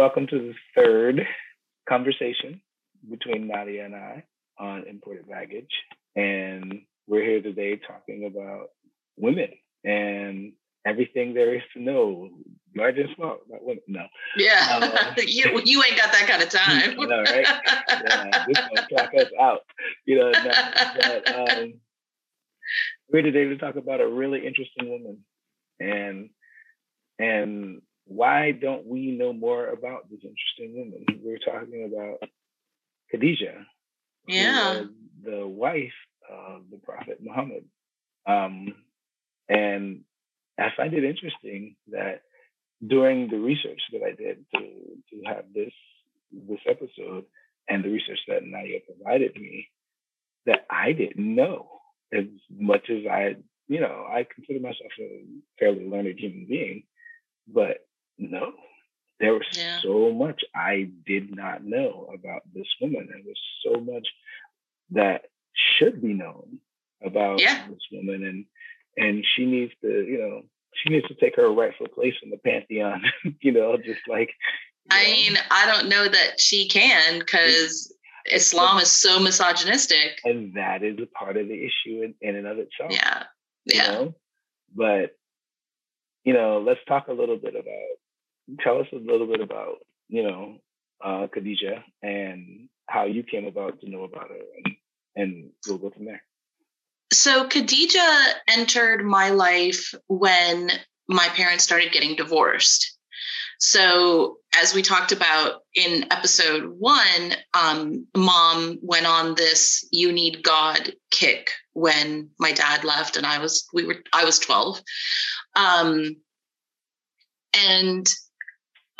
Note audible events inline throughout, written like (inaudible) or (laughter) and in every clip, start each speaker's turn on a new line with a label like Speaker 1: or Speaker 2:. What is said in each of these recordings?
Speaker 1: welcome to the third conversation between Nadia and I on imported baggage. And we're here today talking about women and everything there is to know, large and small, not women. No.
Speaker 2: Yeah, um, (laughs) you you ain't got that kind of time.
Speaker 1: know, right? Yeah, this gonna clock us out. You know, no, but um, we're today to talk about a really interesting woman, and and why don't we know more about this interesting woman? We're talking about Khadijah.
Speaker 2: Yeah.
Speaker 1: The wife of the Prophet Muhammad. Um, and I find it interesting that during the research that I did to, to have this this episode and the research that Nadia provided me, that I didn't know as much as I, you know, I consider myself a fairly learned human being, but no, there was yeah. so much I did not know about this woman. There was so much that should be known about yeah. this woman, and and she needs to, you know, she needs to take her rightful place in the pantheon. (laughs) you know, just like.
Speaker 2: I know. mean, I don't know that she can because Islam is so misogynistic,
Speaker 1: and that is a part of the issue in, in and of itself.
Speaker 2: Yeah, yeah.
Speaker 1: You know? But you know, let's talk a little bit about tell us a little bit about, you know, uh, Khadijah and how you came about to know about her, and, and we'll go from there.
Speaker 2: So, Khadijah entered my life when my parents started getting divorced. So, as we talked about in episode one, um, mom went on this "you need God" kick when my dad left, and I was we were I was twelve, um, and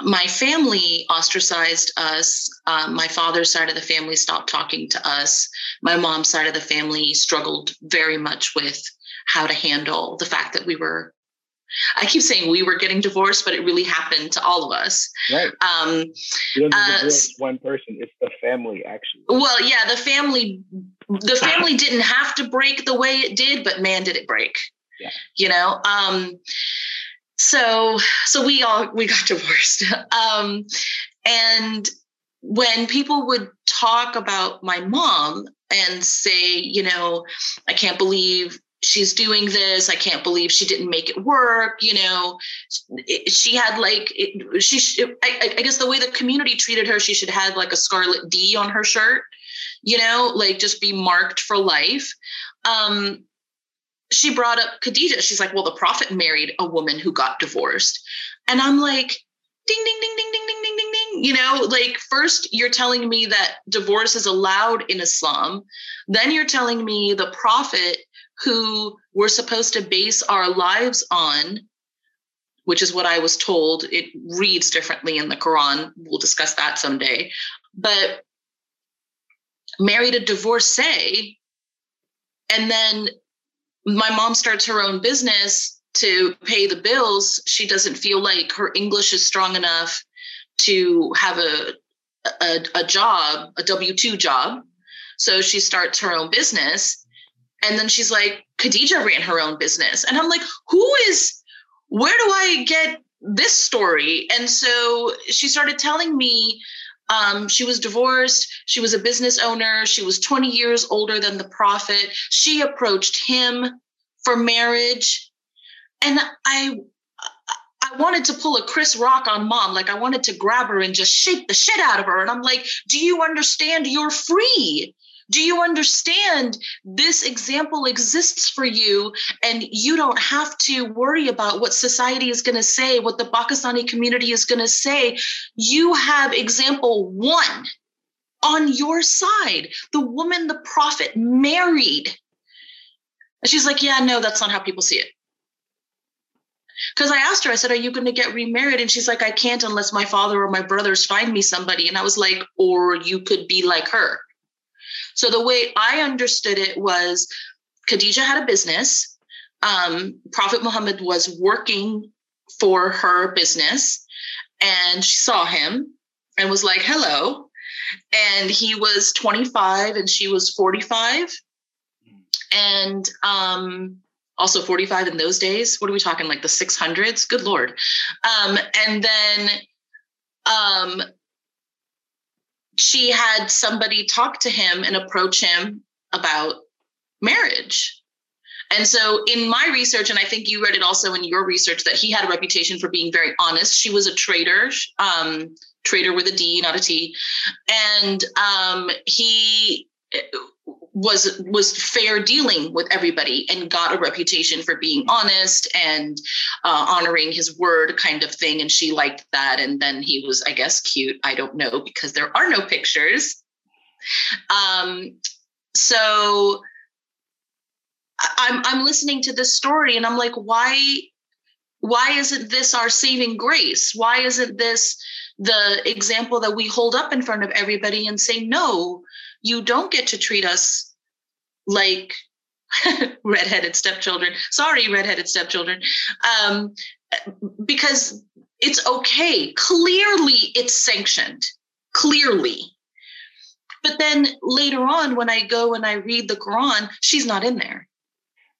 Speaker 2: my family ostracized us. Um, my father's side of the family stopped talking to us. My mom's side of the family struggled very much with how to handle the fact that we were. I keep saying we were getting divorced, but it really happened to all of us.
Speaker 1: Right. Um, you don't uh, one person; it's the family, actually.
Speaker 2: Well, yeah, the family, the family didn't have to break the way it did, but man, did it break. Yeah. You know. Um, so so we all we got (laughs) divorced. Um, and when people would talk about my mom and say you know i can't believe she's doing this. I can't believe she didn't make it work you know she had like she I, I guess the way the community treated her she should have like a scarlet d on her shirt you know like just be marked for life. Um she brought up Khadijah. She's like, well, the prophet married a woman who got divorced. And I'm like, ding, ding, ding, ding, ding, ding, ding, ding, ding. You know, like first you're telling me that divorce is allowed in Islam. Then you're telling me the prophet who we're supposed to base our lives on, which is what I was told. It reads differently in the Quran. We'll discuss that someday. But married a divorcee and then my mom starts her own business to pay the bills. She doesn't feel like her English is strong enough to have a a, a job, a W two job. So she starts her own business, and then she's like, Khadijah ran her own business, and I'm like, who is? Where do I get this story? And so she started telling me um, she was divorced. She was a business owner. She was 20 years older than the prophet. She approached him for marriage. And I, I wanted to pull a Chris Rock on mom. Like I wanted to grab her and just shake the shit out of her. And I'm like, do you understand you're free? Do you understand this example exists for you and you don't have to worry about what society is going to say, what the Pakistani community is going to say? You have example one on your side. The woman the prophet married. And she's like, Yeah, no, that's not how people see it. Because I asked her, I said, Are you going to get remarried? And she's like, I can't unless my father or my brothers find me somebody. And I was like, Or you could be like her. So the way I understood it was Khadijah had a business. Um, Prophet Muhammad was working for her business and she saw him and was like, hello. And he was 25 and she was 45. And um, also 45 in those days. What are we talking like the 600s? Good Lord. Um, and then um, she had somebody talk to him and approach him about marriage. And so, in my research, and I think you read it also in your research, that he had a reputation for being very honest. She was a traitor, um, traitor with a D, not a T, and um, he was was fair dealing with everybody and got a reputation for being honest and uh, honoring his word kind of thing. And she liked that. And then he was i guess cute. I don't know because there are no pictures. Um so i'm i'm listening to this story and i'm like why why isn't this our saving grace? Why isn't this the example that we hold up in front of everybody and say no you don't get to treat us like (laughs) redheaded stepchildren. Sorry, redheaded stepchildren. Um, because it's okay. Clearly, it's sanctioned. Clearly. But then later on, when I go and I read the Quran, she's not in there.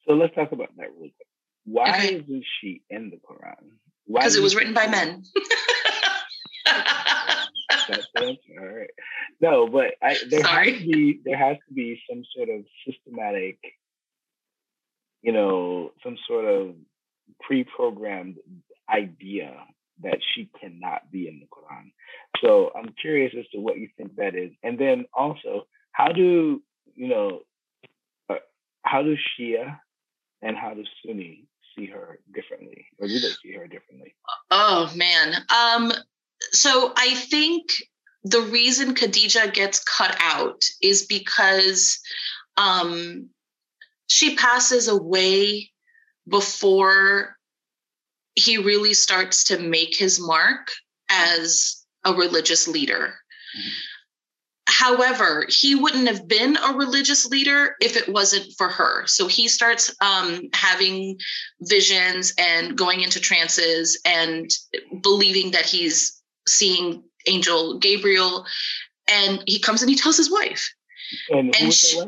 Speaker 1: So let's talk about that really quick. Why okay. isn't she in the Quran?
Speaker 2: Because it was written by men. (laughs)
Speaker 1: All right. No, but I, there Sorry. has to be there has to be some sort of systematic, you know, some sort of pre-programmed idea that she cannot be in the Quran. So I'm curious as to what you think that is, and then also how do you know uh, how do Shia and how does Sunni see her differently, or do they see her differently?
Speaker 2: Oh man, um, so I think the reason Khadijah gets cut out is because um, she passes away before he really starts to make his mark as a religious leader. Mm-hmm. However, he wouldn't have been a religious leader if it wasn't for her. So he starts um, having visions and going into trances and believing that he's seeing angel Gabriel, and he comes and he tells his wife.
Speaker 1: And, and she,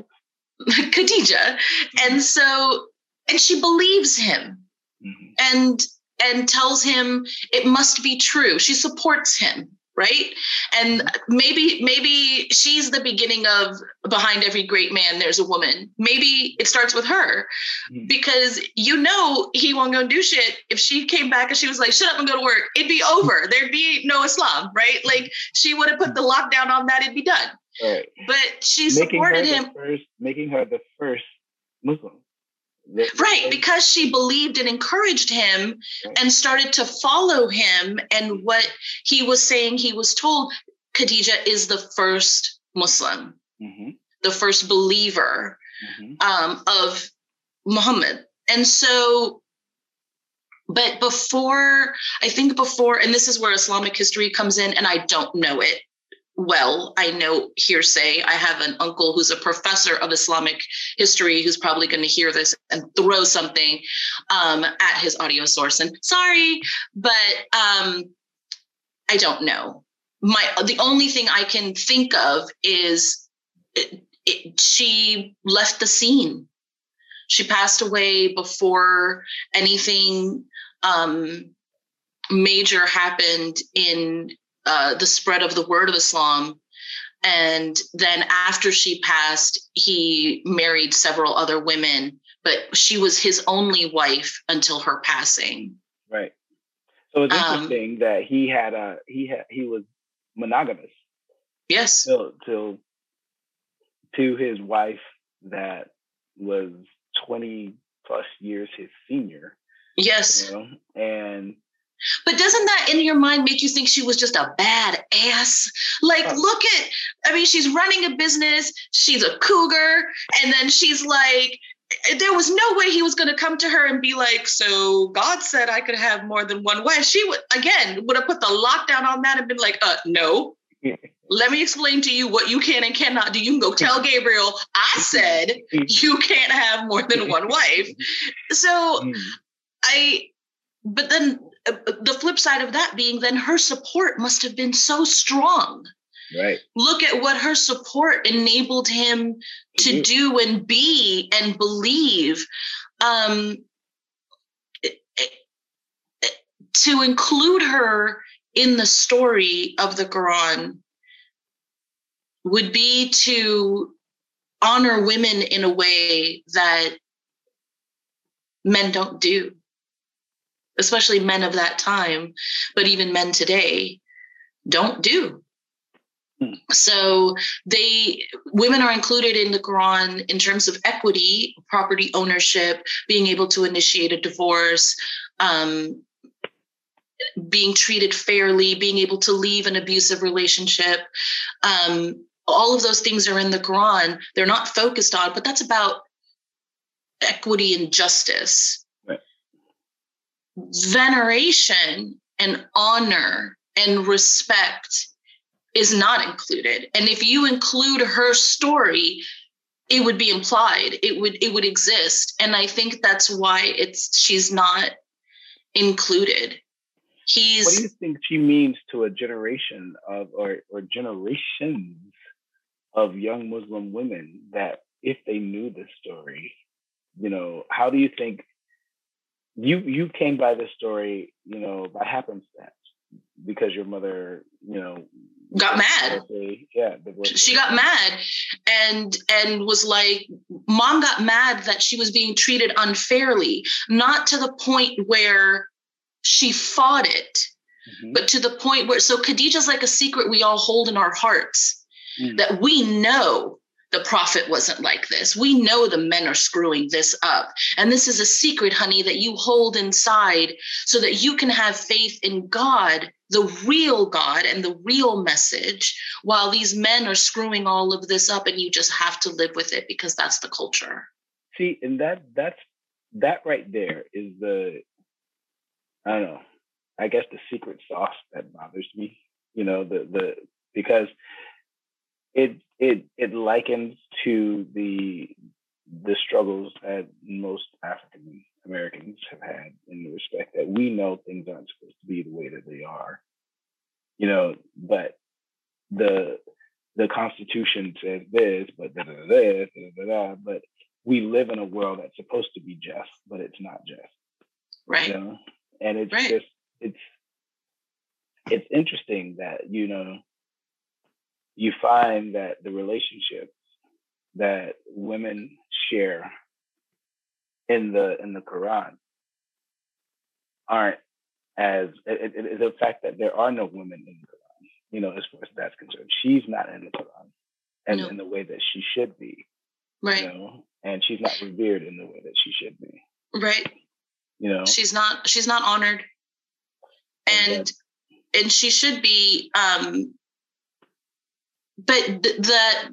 Speaker 1: (laughs)
Speaker 2: Khadijah. Mm-hmm. And so and she believes him mm-hmm. and and tells him it must be true. She supports him right? And maybe maybe she's the beginning of behind every great man there's a woman. Maybe it starts with her mm-hmm. because you know he won't go do shit if she came back and she was like shut up and go to work. It'd be (laughs) over. There'd be no islam right? Like she would have put the lockdown on that it'd be done.
Speaker 1: Right.
Speaker 2: but she making supported him.
Speaker 1: first, making her the first muslim
Speaker 2: right because she believed and encouraged him and started to follow him and what he was saying he was told khadijah is the first muslim mm-hmm. the first believer mm-hmm. um, of muhammad and so but before i think before and this is where islamic history comes in and i don't know it well. I know hearsay. I have an uncle who's a professor of Islamic history who's probably going to hear this and throw something um, at his audio source. And sorry, but um, I don't know. My the only thing I can think of is it, it, she left the scene. She passed away before anything um, major happened in uh, the spread of the word of Islam. And then after she passed, he married several other women, but she was his only wife until her passing.
Speaker 1: Right. So it's um, interesting um, that he had a he had he was monogamous.
Speaker 2: Yes.
Speaker 1: Till, till to his wife that was 20 plus years his senior.
Speaker 2: Yes.
Speaker 1: You know? And
Speaker 2: but doesn't that in your mind make you think she was just a bad ass? Like, look at, I mean, she's running a business, she's a cougar, and then she's like, there was no way he was going to come to her and be like, So God said I could have more than one wife. She would, again, would have put the lockdown on that and been like, uh, No. (laughs) Let me explain to you what you can and cannot do. You can go tell (laughs) Gabriel, I said (laughs) you can't have more than one wife. So mm. I, but then the flip side of that being then her support must have been so strong.
Speaker 1: Right.
Speaker 2: Look at what her support enabled him to mm-hmm. do and be and believe um to include her in the story of the Quran would be to honor women in a way that men don't do, especially men of that time, but even men today don't do. Hmm. So they women are included in the Quran in terms of equity, property ownership, being able to initiate a divorce, um, being treated fairly, being able to leave an abusive relationship. Um, all of those things are in the Quran. They're not focused on, but that's about equity and justice. Veneration and honor and respect is not included. And if you include her story, it would be implied. It would it would exist. And I think that's why it's she's not included. He's
Speaker 1: What do you think she means to a generation of or or generations of young Muslim women that if they knew this story, you know, how do you think you you came by this story, you know, by happenstance because your mother, you know,
Speaker 2: got mad.
Speaker 1: Yeah,
Speaker 2: she got mad and and was like mom got mad that she was being treated unfairly, not to the point where she fought it, mm-hmm. but to the point where so Khadijah's like a secret we all hold in our hearts mm. that we know the prophet wasn't like this. We know the men are screwing this up. And this is a secret, honey, that you hold inside so that you can have faith in God, the real God and the real message, while these men are screwing all of this up and you just have to live with it because that's the culture.
Speaker 1: See, and that that's that right there is the I don't know, I guess the secret sauce that bothers me. You know, the the because it it it likens to the the struggles that most African Americans have had in the respect that we know things aren't supposed to be the way that they are. You know, but the the Constitution says this, but da da da da da da. But we live in a world that's supposed to be just, but it's not just.
Speaker 2: Right. You know?
Speaker 1: And it's right. just it's it's interesting that you know you find that the relationships that women share in the in the Quran aren't as it, it, the fact that there are no women in the Quran, you know, as far as that's concerned. She's not in the Quran and no. in the way that she should be.
Speaker 2: Right.
Speaker 1: You know, and she's not revered in the way that she should be.
Speaker 2: Right.
Speaker 1: You know.
Speaker 2: She's not she's not honored. And and, and she should be um but th- that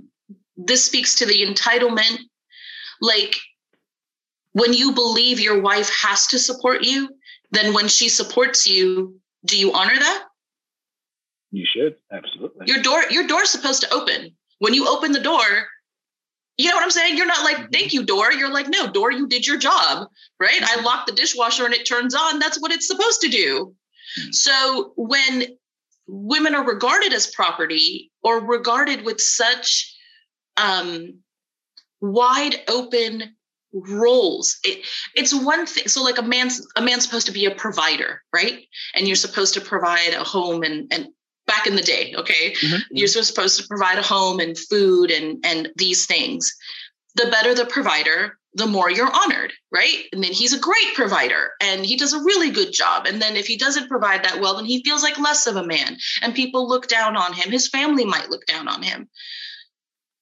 Speaker 2: this speaks to the entitlement. Like when you believe your wife has to support you then when she supports you do you honor that?
Speaker 1: You should absolutely.
Speaker 2: Your door your door's supposed to open. When you open the door you know what i'm saying? You're not like mm-hmm. thank you door. You're like no door you did your job right? Mm-hmm. i locked the dishwasher and it turns on. That's what it's supposed to do. Mm-hmm. so when women are regarded as property or regarded with such um, wide open roles. It, it's one thing so like a man's a man's supposed to be a provider right? And you're supposed to provide a home and and back in the day okay? Mm-hmm. you're supposed to provide a home and food and and these things. The better the provider the more you're honored, right? And then he's a great provider and he does a really good job. And then if he doesn't provide that well, then he feels like less of a man and people look down on him. His family might look down on him.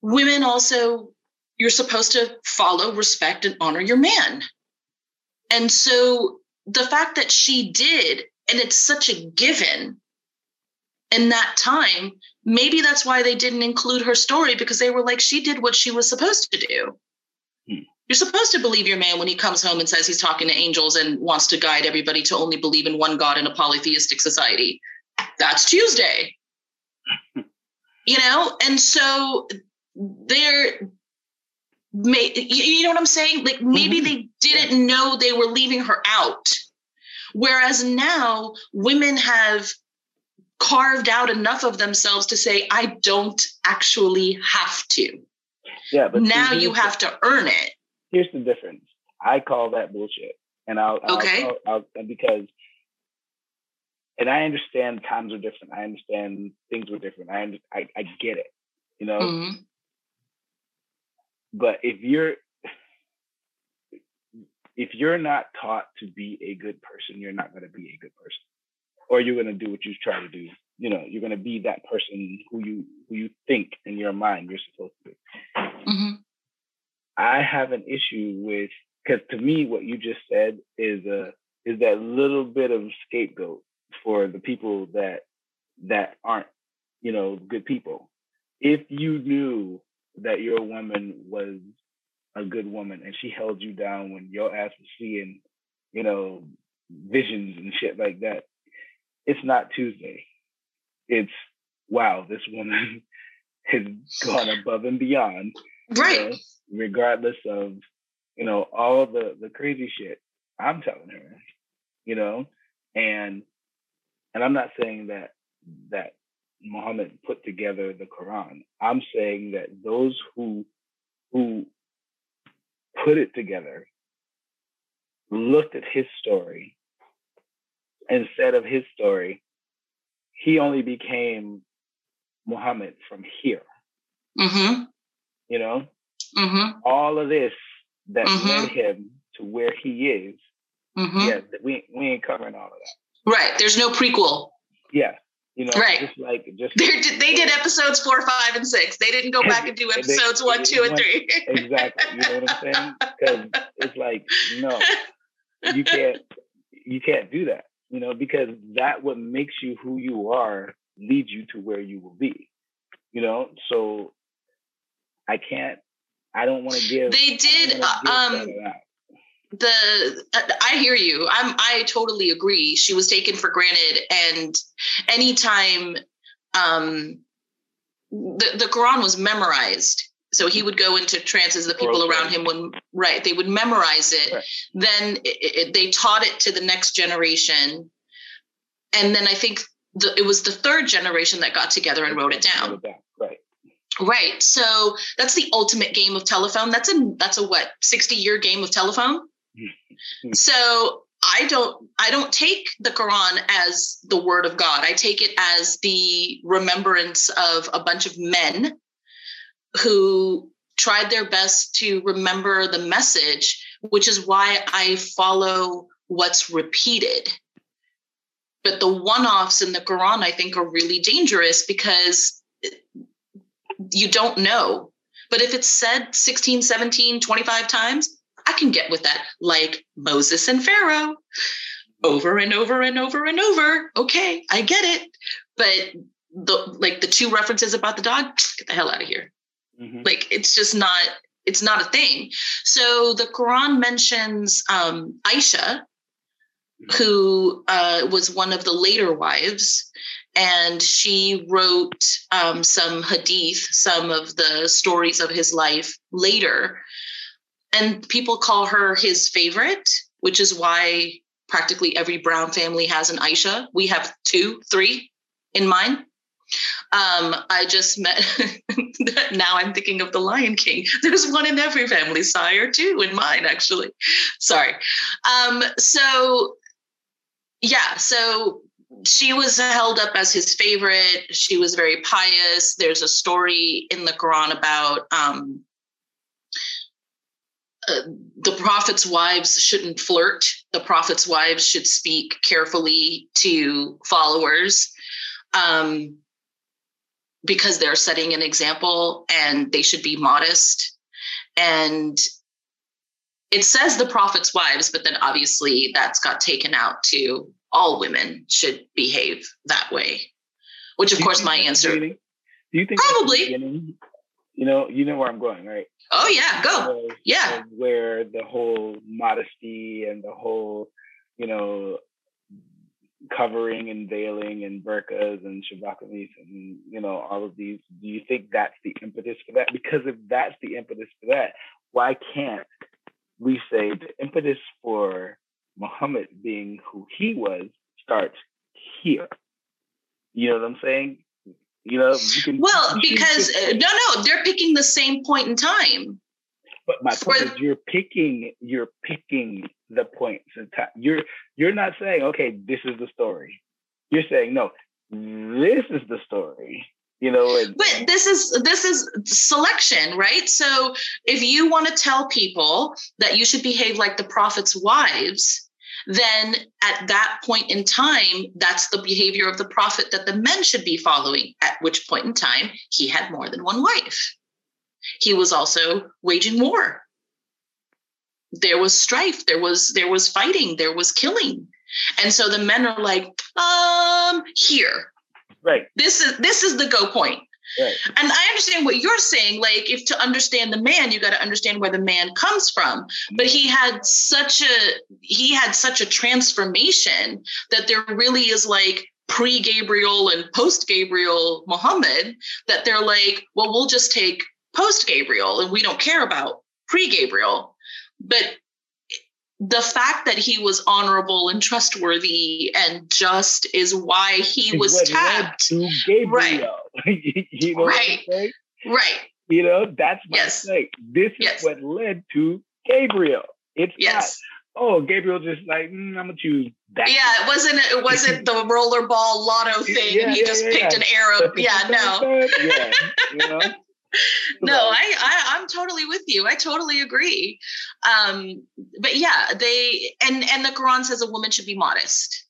Speaker 2: Women also, you're supposed to follow, respect, and honor your man. And so the fact that she did, and it's such a given in that time, maybe that's why they didn't include her story because they were like, she did what she was supposed to do you're supposed to believe your man when he comes home and says he's talking to angels and wants to guide everybody to only believe in one God in a polytheistic society. That's Tuesday. you know, and so they're you know what I'm saying? Like maybe mm-hmm. they didn't know they were leaving her out. Whereas now women have carved out enough of themselves to say, I don't actually have to.
Speaker 1: Yeah, but
Speaker 2: now you have to earn it
Speaker 1: here's the difference. I call that bullshit, and I'll,
Speaker 2: okay.
Speaker 1: I'll, I'll, I'll because and I understand times are different. I understand things were different. I I, I get it, you know. Mm-hmm. But if you're if you're not taught to be a good person, you're not going to be a good person, or you're going to do what you try to do. You know, you're going to be that person who you who you think in your mind you're supposed to be. Mm-hmm. I have an issue with because to me, what you just said is a is that little bit of scapegoat for the people that that aren't, you know, good people. If you knew that your woman was a good woman and she held you down when your ass was seeing, you know, visions and shit like that, it's not Tuesday. It's wow, this woman (laughs) has gone above and beyond.
Speaker 2: Right. You know,
Speaker 1: regardless of, you know, all the the crazy shit I'm telling her, you know, and and I'm not saying that that Muhammad put together the Quran. I'm saying that those who who put it together looked at his story instead of his story, he only became Muhammad from here. Mm-hmm. You know, mm-hmm. all of this that mm-hmm. led him to where he is. Mm-hmm. Yeah, we we ain't covering all of that.
Speaker 2: Right. There's no prequel.
Speaker 1: Yeah. You know, right. just like just
Speaker 2: they did, they did episodes four, five, and six. They didn't go back and do episodes they, one, two, and three.
Speaker 1: exactly. You know what I'm saying? Because it's like, no, you can't you can't do that. You know, because that what makes you who you are leads you to where you will be. You know, so I can't I don't want to give
Speaker 2: they did um the i hear you. I'm i totally agree. She was taken for granted and anytime um the, the quran was memorized. So he would go into trances the people okay. around him would right they would memorize it. Right. then it, it, they taught it to the next generation. And then i think the, it was the third generation that got together and wrote it down
Speaker 1: right
Speaker 2: so that's the ultimate game of telephone that's a that's a what 60 year game of telephone hmm. so I don't I don't take the Quran as the word of God. I take it as the remembrance of a bunch of men who tried their best to remember the message, which is why I follow what's repeated. But the one-offs in the Quran I think are really dangerous because you don't know. But if it's said 16, 17, 25 times, I can get with that, like Moses and Pharaoh over and over and over and over. Okay, I get it. But the like the two references about the dog, get the hell out of here. Mm-hmm. Like it's just not it's not a thing. So the Quran mentions um, Aisha, who uh, was one of the later wives, and she wrote um, some hadith, some of the stories of his life later and people call her his favorite, which is why practically every Brown family has an Aisha. We have two, three in mine. Um, I just met, (laughs) now I'm thinking of the Lion King. There's one in every family, sire, two, in mine, actually. Sorry. Um, so, yeah, so she was held up as his favorite. She was very pious. There's a story in the Quran about um, the prophet's wives shouldn't flirt. The prophet's wives should speak carefully to followers um, because they're setting an example and they should be modest. And it says the prophet's wives, but then obviously that's got taken out to all women should behave that way. Which, of course, my answer.
Speaker 1: Do you think
Speaker 2: probably?
Speaker 1: You know, you know where I'm going, right?
Speaker 2: Oh yeah, go. yeah.
Speaker 1: Where the whole modesty and the whole, you know, covering and veiling and burqas and shabakamis and you know all of these. Do you think that's the impetus for that? Because if that's the impetus for that, why can't we say the impetus for Muhammad being who he was starts here? You know what I'm saying? You know, you
Speaker 2: can, well, because uh, no, no, they're picking the same point in time.
Speaker 1: But my point is, you're picking, you're picking the points in time. You're you're not saying, okay, this is the story. you're saying no. This is the story you know and,
Speaker 2: but this is this is selection right so if you want to tell people that you should behave like the prophet's wives then at that point in time that's the behavior of the prophet that the men should be following at which point in time he had more than one wife he was also waging war there was strife there was there was fighting there was killing and so the men are like um here
Speaker 1: Right.
Speaker 2: This is this is the go point.
Speaker 1: Right.
Speaker 2: And I understand what you're saying. Like, if to understand the man, you got to understand where the man comes from. But he had such a he had such a transformation that there really is like pre Gabriel and post Gabriel Muhammad that they're like, well, we'll just take post Gabriel and we don't care about pre Gabriel. But the fact that he was honorable and trustworthy and just is why he
Speaker 1: Is
Speaker 2: was tapped.
Speaker 1: led to Gabriel.
Speaker 2: Right. (laughs)
Speaker 1: you know
Speaker 2: Right.
Speaker 1: what I'm saying?
Speaker 2: Right.
Speaker 1: You know, that's my
Speaker 2: Yes.
Speaker 1: thing. This is what led to Gabriel. It's
Speaker 2: Yes.
Speaker 1: not, oh, Gabriel just like, mm, I'm gonna choose that.
Speaker 2: Yeah, it wasn't it wasn't the rollerball lotto (laughs) thing
Speaker 1: Yeah,
Speaker 2: and he
Speaker 1: yeah,
Speaker 2: just
Speaker 1: yeah,
Speaker 2: picked an arrow. Yeah, no. (laughs)
Speaker 1: Yeah, you know.
Speaker 2: no I, I i'm totally with you i totally agree um but yeah they and and the quran says a woman should be modest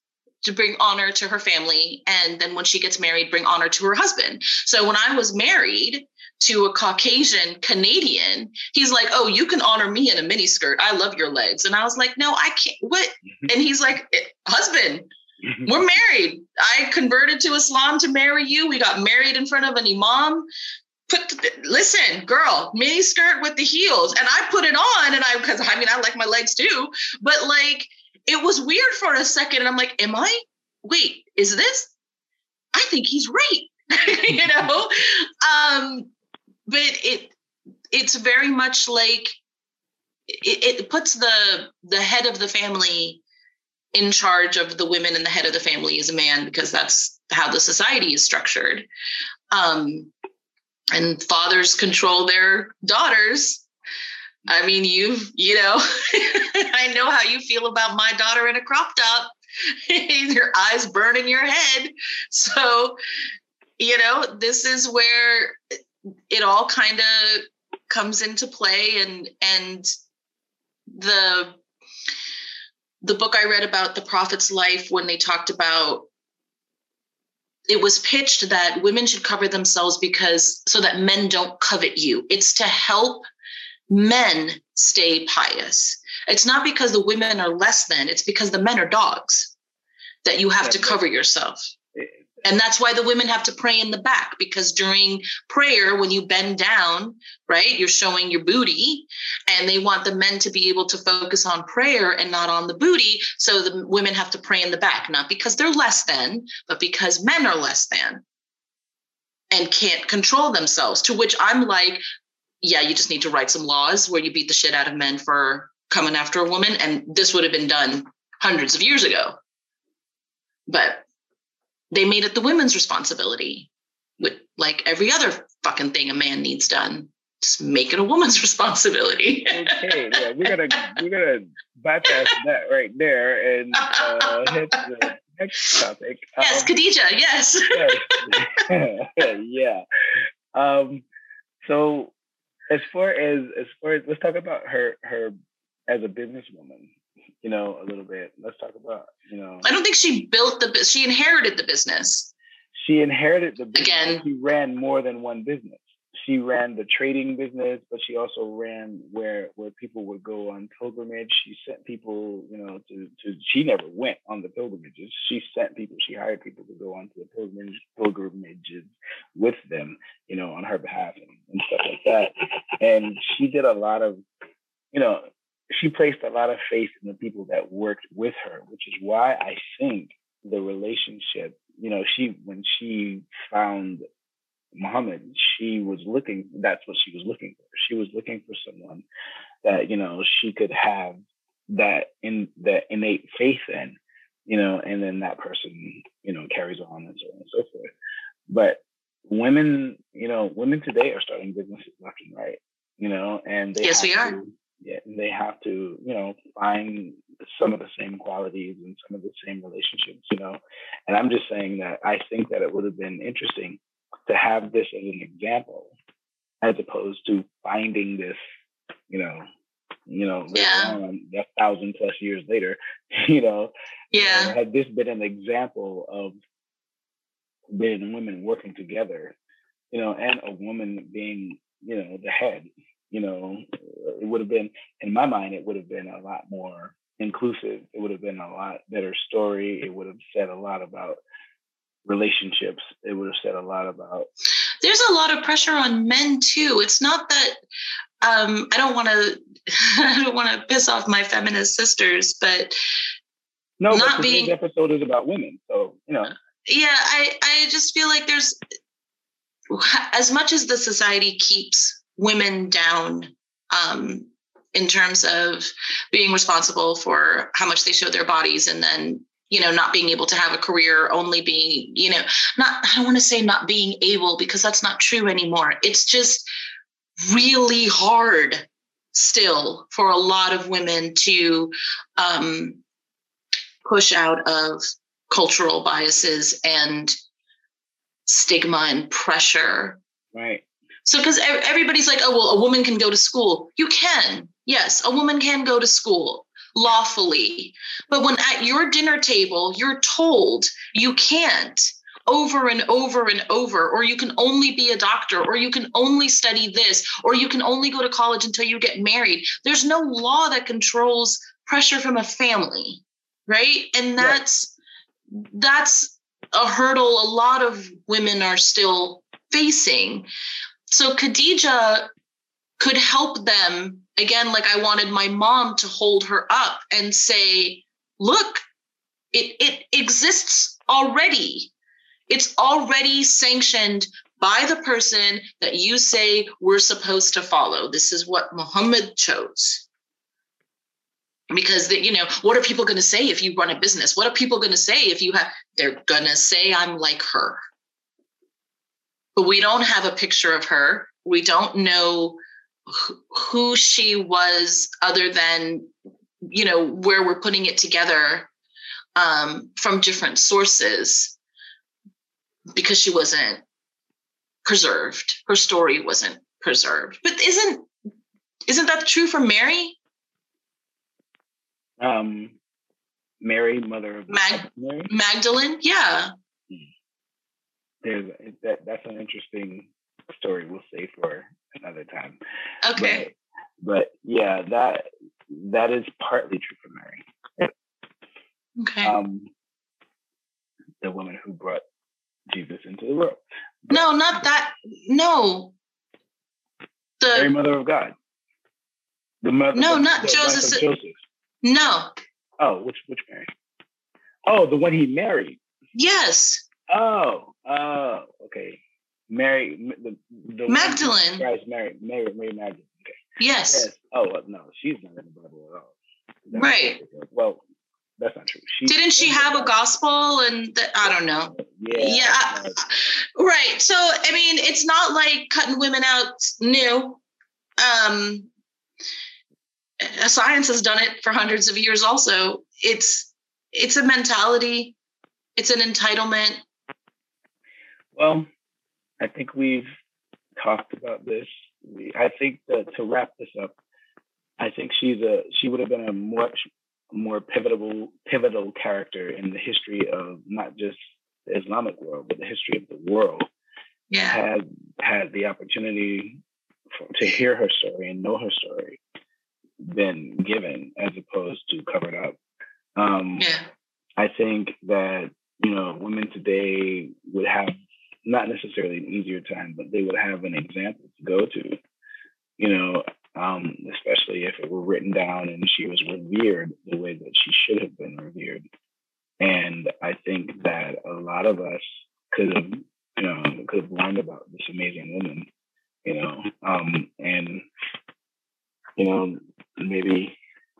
Speaker 2: to bring honor to her family. And then when she gets married bring honor to her husband. So when i was married to a caucasian canadian he's like oh you can honor me in a mini skirt i love your legs. And i was like no i can't. What? And he's like "Eh, husband we're married. I converted to Islam to marry you. We got married in front of an imam. Put listen, girl, mini skirt with the heels, and I put it on, and I because I mean I like my legs too, but like it was weird for a second, and I'm like, am I? Wait, is this? I think he's right, (laughs) you (laughs) know. Um, but it it's very much like it, it puts the the head of the family in charge of the women and the head of the family is a man because that's how the society is structured um, and fathers control their daughters i mean you've, you know (laughs) i know how you feel about my daughter in a crop top (laughs) your eyes burn in your head so you know this is where it all kind of comes into play and and the the book I read about the prophet's life when they talked about it was pitched that women should cover themselves because so that men don't covet you. It's to help men stay pious. It's not because the women are less than, it's because the men are dogs that you have to cover yourself. Eh, and that's why the women have to pray in the back because during prayer, when you bend down, right, you're showing your booty, and they want the men to be able to focus on prayer and not on the booty. So the women have to pray in the back, not because they're less than, but because men are less than and can't control themselves. To which I'm like, yeah, you just need to write some laws where you beat the shit out of men for coming after a woman. And this would have been done hundreds of years ago. But they made it the women's responsibility with like every other fucking thing a man needs done just make it a woman's (laughs) responsibility
Speaker 1: okay, yeah, we're gonna we're gonna bypass that right there and uh, hit the next topic.
Speaker 2: yes
Speaker 1: Um,
Speaker 2: khadijah yes
Speaker 1: yes. (laughs) yeah. Um, so as far as as far as let's talk about her her as a businesswoman, you know, a little bit. Let's talk about, you know,
Speaker 2: i don't think she built the she inherited the business
Speaker 1: she inherited the business.
Speaker 2: Again.
Speaker 1: She ran more than one business. She ran the trading business, but she also ran where where people would go on pilgrimage. She sent people, you know, to to. She never went on the pilgrimages. She sent people. She hired people to go onto the pilgrimage pilgrimages with them, you know, on her behalf and, and stuff like that. And she did a lot of, you know, she placed a lot of faith in the people that worked with her, which is why I think the relationship, you know, she when she found Muhammad, she was looking, that's what she was looking for. She was looking for someone that, you know, she could have that in that innate faith in, you know, and then that person, you know, carries on and so on and so forth. But women, you know, women today are starting businesses left and right, you know, and they
Speaker 2: Yes, we are.
Speaker 1: to- yeah, and they have to, you know, find some of the same qualities and some of the same relationships, you know. And I'm just saying that I think that it would have been interesting to have this as an example, as opposed to finding this, you know, you know,
Speaker 2: yeah.
Speaker 1: on, a thousand plus years later, (laughs) you know,
Speaker 2: yeah,
Speaker 1: had this been an example of men and women working together, you know, and a woman being, you know, the head, you know, it would have been, in my mind, it would have been a lot more inclusive. It would have been a lot better story. It would have said a lot about relationships. It would have said a lot about.
Speaker 2: There's a lot of pressure on men too. It's not that um, I don't want to. (laughs) I don't want to piss off my feminist sisters, but
Speaker 1: no, not but being episode is about women, so you know.
Speaker 2: Yeah, I I just feel like there's as much as the society keeps women down um, in terms of being responsible for how much they show their bodies and then you know not being able to have a career only being you know not i don't want to say not being able because that's not true anymore. It's just really hard still for a lot of women to um, push out of cultural biases and stigma and pressure.
Speaker 1: Right.
Speaker 2: So because everybody's like oh well a woman can go to school. You can yes a woman can go to school lawfully. But when at your dinner table, you're told you can't over and over and over, or you can only be a doctor, or you can only study this, or you can only go to college until you get married. There's no law that controls pressure from a family, right? And that's right. that's a hurdle a lot of women are still facing. So Khadijah could help them again like i wanted my mom to hold her up and say look it it exists already. It's already sanctioned by the person that you say we're supposed to follow. This is what muhammad chose. Because the, you know what are people going to say if you run a business? What are people going to say if you have they're going to say i'm like her. But we don't have a picture of her. We don't know who she was other than you know where we're putting it together um, from different sources because she wasn't preserved. Her story wasn't preserved. But isn't isn't that true for mary?
Speaker 1: Um mary mother of
Speaker 2: Mag- mary? magdalene? Yeah. Hmm.
Speaker 1: there's that that's an interesting story we'll say for another time.
Speaker 2: Okay.
Speaker 1: But, but yeah, that that is partly true for Mary.
Speaker 2: Okay.
Speaker 1: Um, the woman who brought Jesus into the world.
Speaker 2: But, no, not that. No.
Speaker 1: The Mary, Mother of God. The mother.
Speaker 2: No, not Joseph. Joseph. No.
Speaker 1: Oh, which which Mary? Oh, the one he married.
Speaker 2: Yes.
Speaker 1: Oh, oh, okay. Mary, the, the
Speaker 2: Magdalene.
Speaker 1: Christ, Mary, Mary, Mary Magdalene. Okay.
Speaker 2: Yes. yes.
Speaker 1: Oh no, she's not in the Bible at all.
Speaker 2: That's right.
Speaker 1: Well, that's not true.
Speaker 2: She, Didn't she have a gospel and the, I don't know.
Speaker 1: Yeah.
Speaker 2: Yeah. Right. So I mean, it's not like cutting women out new. Um, science has done it for hundreds of years. Also, it's it's a mentality. It's an entitlement.
Speaker 1: Well, I think we've talked about this. I think that to wrap this up, I think she's a she would have been a much more pivotal pivotal character in the history of not just the Islamic world, but the history of the world.
Speaker 2: Yeah.
Speaker 1: Had had the opportunity for, to hear her story and know her story been given as opposed to covered up. Um,
Speaker 2: yeah.
Speaker 1: I think that you know women today would have not necessarily an easier time, but they would have an example to go to, you know, um, especially if it were written down and she was revered the way that she should have been revered. And I think that a lot of us could have, you know, could have learned about this amazing woman, you know, um, and, you know, maybe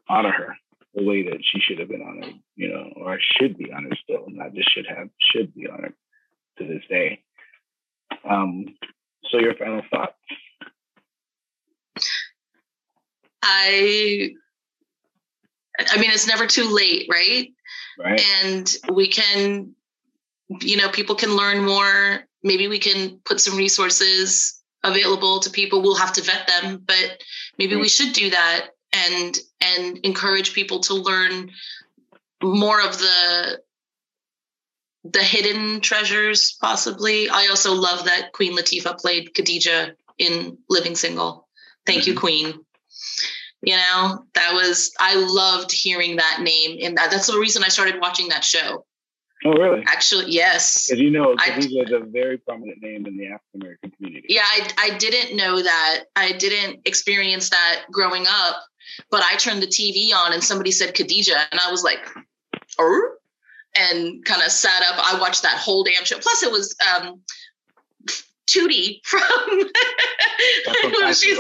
Speaker 1: honor her the way that she should have been honored, you know, or should be honored still, not just should have, should be honored to this day. Um, so, your final thoughts?
Speaker 2: I I mean, it's never too late, right?
Speaker 1: Right.
Speaker 2: And we can, you know, people can learn more. Maybe we can put some resources available to people. We'll have to vet them, but maybe right. we should do that and and encourage people to learn more of the the hidden treasures possibly. I also love that queen latifah played khadijah in living single. Thank mm-hmm. you queen. You know that was i loved hearing that name and that. That's the reason i started watching that show.
Speaker 1: Oh really?
Speaker 2: Actually yes.
Speaker 1: Because you know khadijah is a very prominent name in the african american community.
Speaker 2: Yeah I, I didn't know that. I didn't experience that growing up but i turned the tv on and somebody said khadijah and i was like oh and kind of sat up. I watched that whole damn show. Plus, it was um, Tootie from, (laughs) she's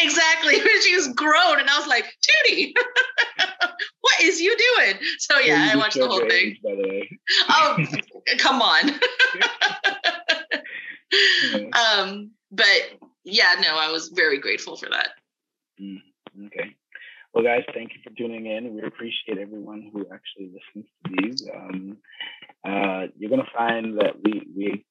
Speaker 2: exactly (laughs) when she was grown, and I was like, Tootie, (laughs) what is you doing? So yeah, I watched the whole thing. Age, by the way. Oh, come on. um, but yeah, no, I was very grateful for that.
Speaker 1: Mm, okay. Well, guys, thank you for tuning in. We appreciate everyone who actually listens to these. Um, uh, you're to find that we we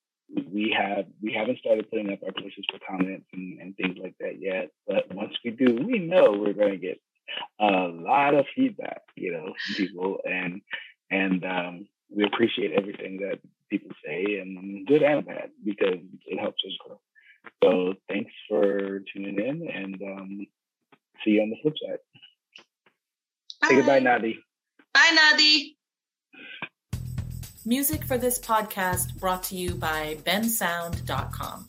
Speaker 1: we have we haven't started putting up our places for comments and, and things like that yet. But once we do, we know we're to get a lot of feedback, you know, from people, and and um, we appreciate everything that people say, and good and bad, because it helps us grow. So thanks for tuning in, and um, see you on the flip side. Bye. Say goodbye, Nadi.
Speaker 2: Bye, Nadi.
Speaker 3: Music for this podcast brought to you by bensound.com.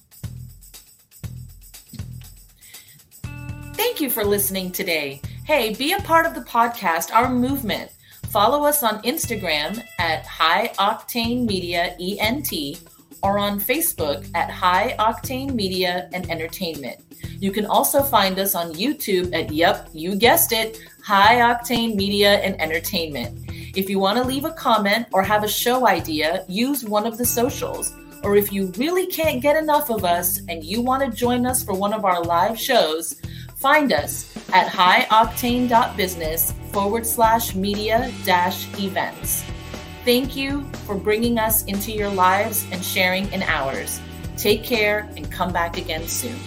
Speaker 3: Thank you for listening today. Hey, be a part of the podcast, our movement. Follow us on Instagram at High Octane Media ENT or on Facebook at High Octane Media and Entertainment. You can also find us on YouTube at, yep, you guessed it, High Octane Media and Entertainment. If you want to leave a comment or have a show idea, use one of the socials. Or if you really can't get enough of us and you want to join us for one of our live shows, find us at highoctane.business forward slash media dash events. Thank you for bringing us into your lives and sharing in ours. Take care and come back again soon.